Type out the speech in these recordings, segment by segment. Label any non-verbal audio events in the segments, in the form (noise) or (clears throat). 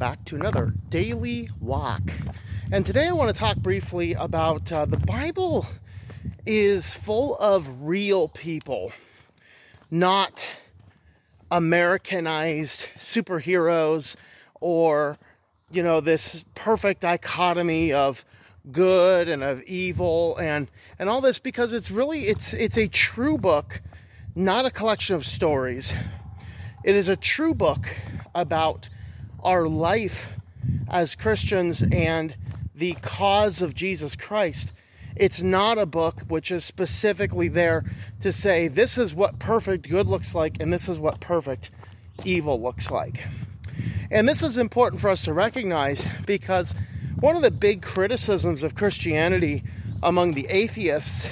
back to another daily walk. And today I want to talk briefly about uh, the Bible is full of real people, not Americanized superheroes or, you know, this perfect dichotomy of good and of evil and and all this because it's really it's it's a true book not a collection of stories it is a true book about our life as Christians and the cause of Jesus Christ. It's not a book which is specifically there to say this is what perfect good looks like and this is what perfect evil looks like. And this is important for us to recognize because one of the big criticisms of Christianity among the atheists,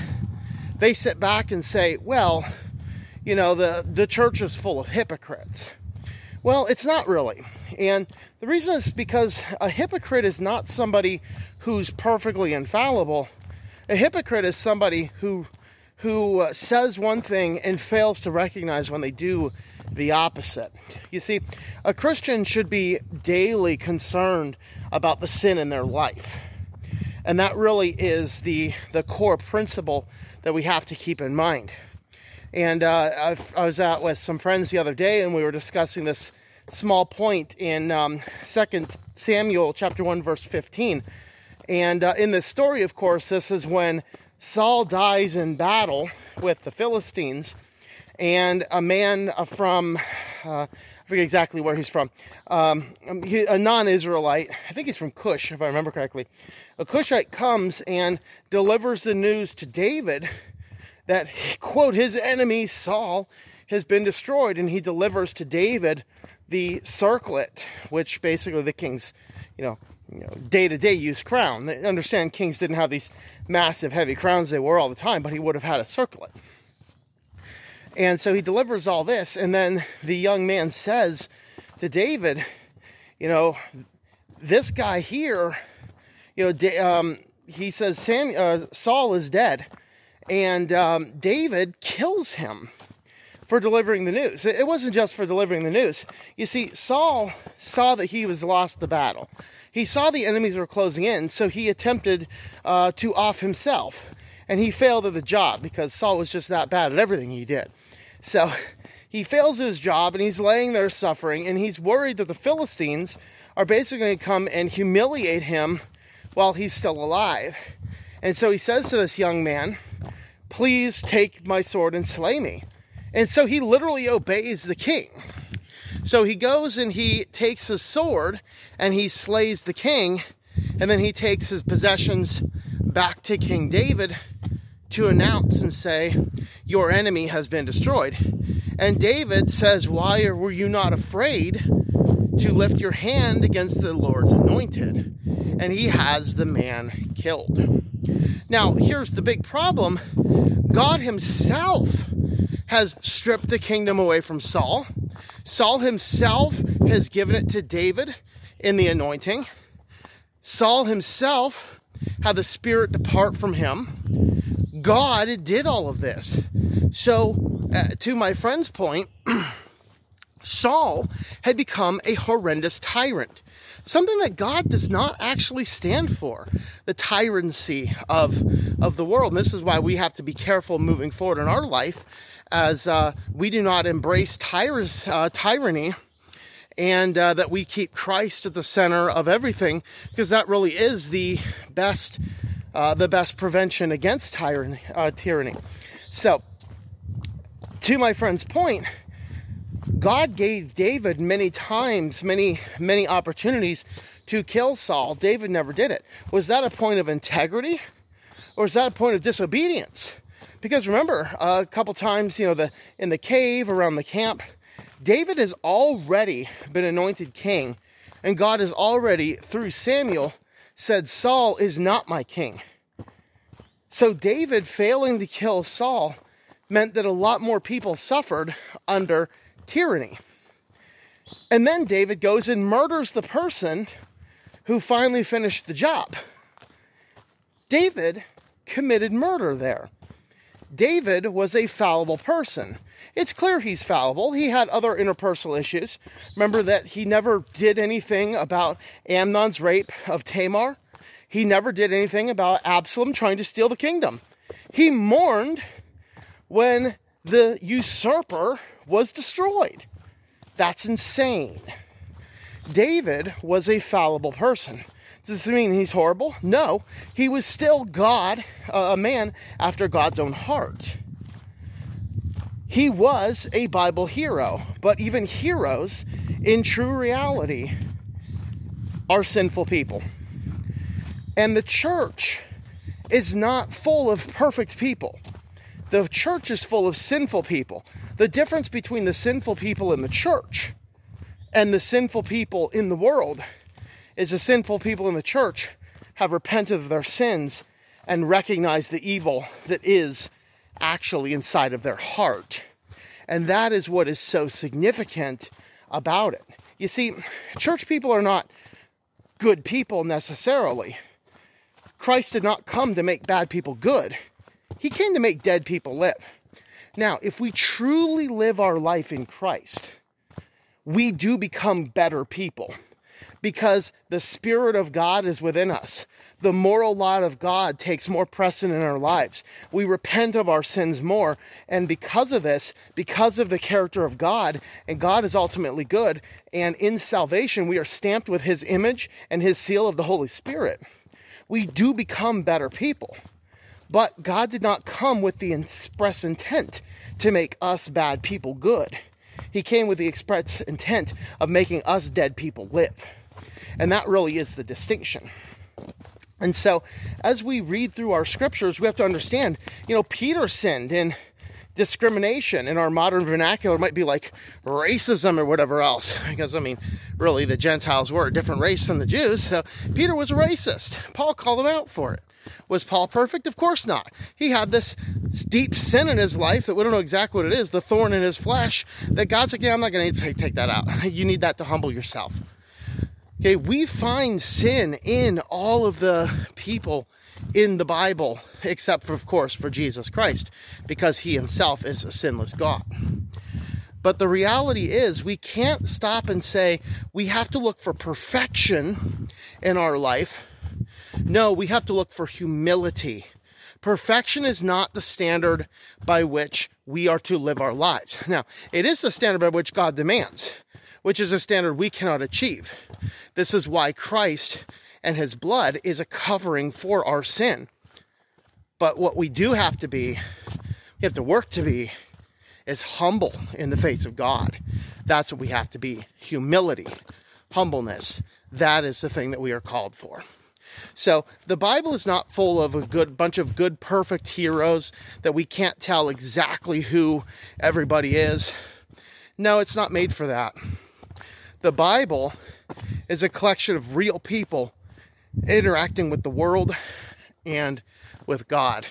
they sit back and say, well, you know, the, the church is full of hypocrites. Well, it's not really. And the reason is because a hypocrite is not somebody who's perfectly infallible. A hypocrite is somebody who who uh, says one thing and fails to recognize when they do the opposite. You see, a Christian should be daily concerned about the sin in their life. And that really is the the core principle that we have to keep in mind. And uh, I was out with some friends the other day, and we were discussing this small point in um, Second Samuel chapter one verse fifteen. And uh, in this story, of course, this is when Saul dies in battle with the Philistines, and a man uh, from uh, I forget exactly where he's from, um, he, a non-Israelite. I think he's from Cush, if I remember correctly. A Cushite comes and delivers the news to David that, quote, his enemy Saul has been destroyed, and he delivers to David the circlet, which basically the king's, you know, day-to-day use crown. They understand kings didn't have these massive, heavy crowns they wore all the time, but he would have had a circlet. And so he delivers all this, and then the young man says to David, you know, this guy here, you know, um, he says Sam, uh, Saul is dead, and um, David kills him for delivering the news. It wasn't just for delivering the news. You see, Saul saw that he was lost the battle. He saw the enemies were closing in, so he attempted uh, to off himself. And he failed at the job because Saul was just that bad at everything he did. So (laughs) he fails his job and he's laying there suffering, and he's worried that the Philistines are basically going to come and humiliate him while he's still alive. And so he says to this young man, Please take my sword and slay me. And so he literally obeys the king. So he goes and he takes his sword and he slays the king. And then he takes his possessions back to King David to announce and say, Your enemy has been destroyed. And David says, Why were you not afraid to lift your hand against the Lord's anointed? And he has the man killed. Now, here's the big problem God Himself has stripped the kingdom away from Saul. Saul himself has given it to David in the anointing. Saul himself had the Spirit depart from him. God did all of this. So, uh, to my friend's point, (clears throat) Saul had become a horrendous tyrant something that God does not actually stand for the tyranny of, of the world. And this is why we have to be careful moving forward in our life as uh, we do not embrace tyrus, uh, tyranny and uh, that we keep Christ at the center of everything because that really is the best uh, the best prevention against tyranny, uh, tyranny. So, to my friend's point, God gave David many times, many, many opportunities to kill Saul. David never did it. Was that a point of integrity or is that a point of disobedience? Because remember, a couple times, you know, the in the cave around the camp, David has already been anointed king, and God has already, through Samuel, said, Saul is not my king. So David failing to kill Saul meant that a lot more people suffered under tyranny. And then David goes and murders the person who finally finished the job. David committed murder there. David was a fallible person. It's clear he's fallible. He had other interpersonal issues. Remember that he never did anything about Amnon's rape of Tamar. He never did anything about Absalom trying to steal the kingdom. He mourned when the usurper was destroyed. That's insane. David was a fallible person. Does this mean he's horrible? No. He was still God, uh, a man after God's own heart. He was a Bible hero, but even heroes in true reality are sinful people. And the church is not full of perfect people. The church is full of sinful people. The difference between the sinful people in the church and the sinful people in the world is the sinful people in the church have repented of their sins and recognized the evil that is actually inside of their heart. And that is what is so significant about it. You see, church people are not good people necessarily. Christ did not come to make bad people good, He came to make dead people live. Now, if we truly live our life in Christ, we do become better people because the Spirit of God is within us. The moral law of God takes more precedent in our lives. We repent of our sins more. And because of this, because of the character of God, and God is ultimately good, and in salvation, we are stamped with His image and His seal of the Holy Spirit. We do become better people. But God did not come with the express intent to make us bad people good. He came with the express intent of making us dead people live. And that really is the distinction. And so, as we read through our scriptures, we have to understand, you know, Peter sinned in discrimination in our modern vernacular might be like racism or whatever else. Because, I mean, really, the Gentiles were a different race than the Jews. So, Peter was a racist. Paul called him out for it. Was Paul perfect? Of course not. He had this deep sin in his life that we don't know exactly what it is, the thorn in his flesh, that God's like, yeah, I'm not going to take that out. (laughs) You need that to humble yourself. Okay, we find sin in all of the people in the Bible, except for, of course, for Jesus Christ, because he himself is a sinless God. But the reality is, we can't stop and say we have to look for perfection in our life. No, we have to look for humility. Perfection is not the standard by which we are to live our lives. Now, it is the standard by which God demands which is a standard we cannot achieve. This is why Christ and his blood is a covering for our sin. But what we do have to be, we have to work to be, is humble in the face of God. That's what we have to be. Humility, humbleness. That is the thing that we are called for. So the Bible is not full of a good bunch of good, perfect heroes that we can't tell exactly who everybody is. No, it's not made for that. The Bible is a collection of real people interacting with the world and with God.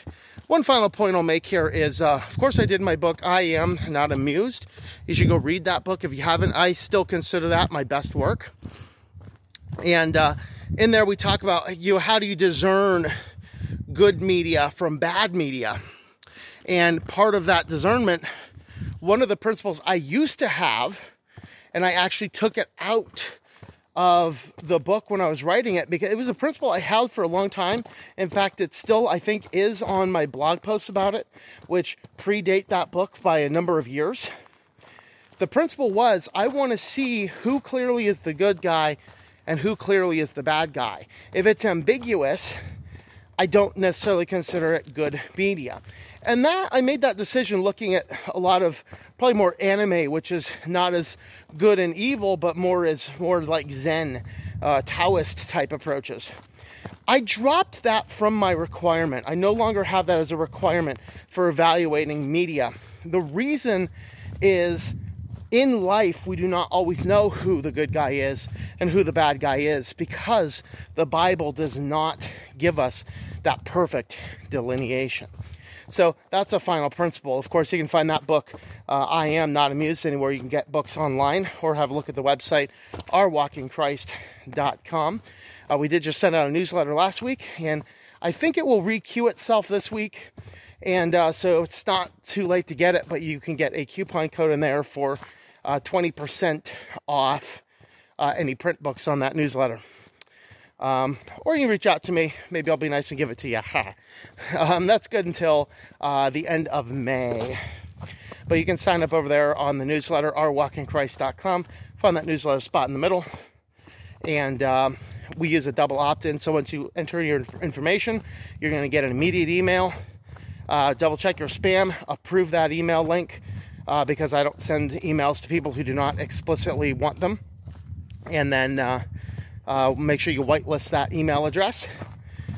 One final point I'll make here is, uh, of course, I did my book, I Am Not Amused. You should go read that book if you haven't. I still consider that my best work. And uh, in there, we talk about you know, how do you discern good media from bad media. And part of that discernment, one of the principles I used to have and I actually took it out of the book when I was writing it because it was a principle I held for a long time. In fact, it still, I think, is on my blog posts about it, which predate that book by a number of years. The principle was I want to see who clearly is the good guy and who clearly is the bad guy. If it's ambiguous, I don't necessarily consider it good media. And that I made that decision looking at a lot of probably more anime, which is not as good and evil, but more as more like Zen, uh, Taoist type approaches. I dropped that from my requirement. I no longer have that as a requirement for evaluating media. The reason is in life, we do not always know who the good guy is and who the bad guy is because the Bible does not give us that perfect delineation. So that's a final principle. Of course, you can find that book, uh, I Am Not Amused, anywhere you can get books online or have a look at the website, ourwalkinchrist.com. Uh, we did just send out a newsletter last week, and I think it will requeue itself this week. And uh, so it's not too late to get it, but you can get a coupon code in there for uh, 20% off uh, any print books on that newsletter. Um, or you can reach out to me. Maybe I'll be nice and give it to you. (laughs) um, that's good until uh, the end of May. But you can sign up over there on the newsletter, ourwalkinchrist.com. Find that newsletter spot in the middle. And um, we use a double opt in. So once you enter your information, you're going to get an immediate email. Uh, double check your spam, approve that email link uh, because I don't send emails to people who do not explicitly want them. And then uh, uh make sure you whitelist that email address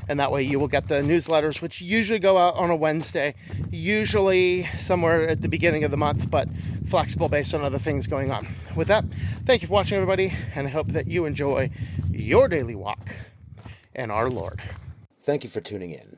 and that way you will get the newsletters, which usually go out on a Wednesday, usually somewhere at the beginning of the month, but flexible based on other things going on. With that, thank you for watching, everybody, and I hope that you enjoy your daily walk and our Lord. Thank you for tuning in.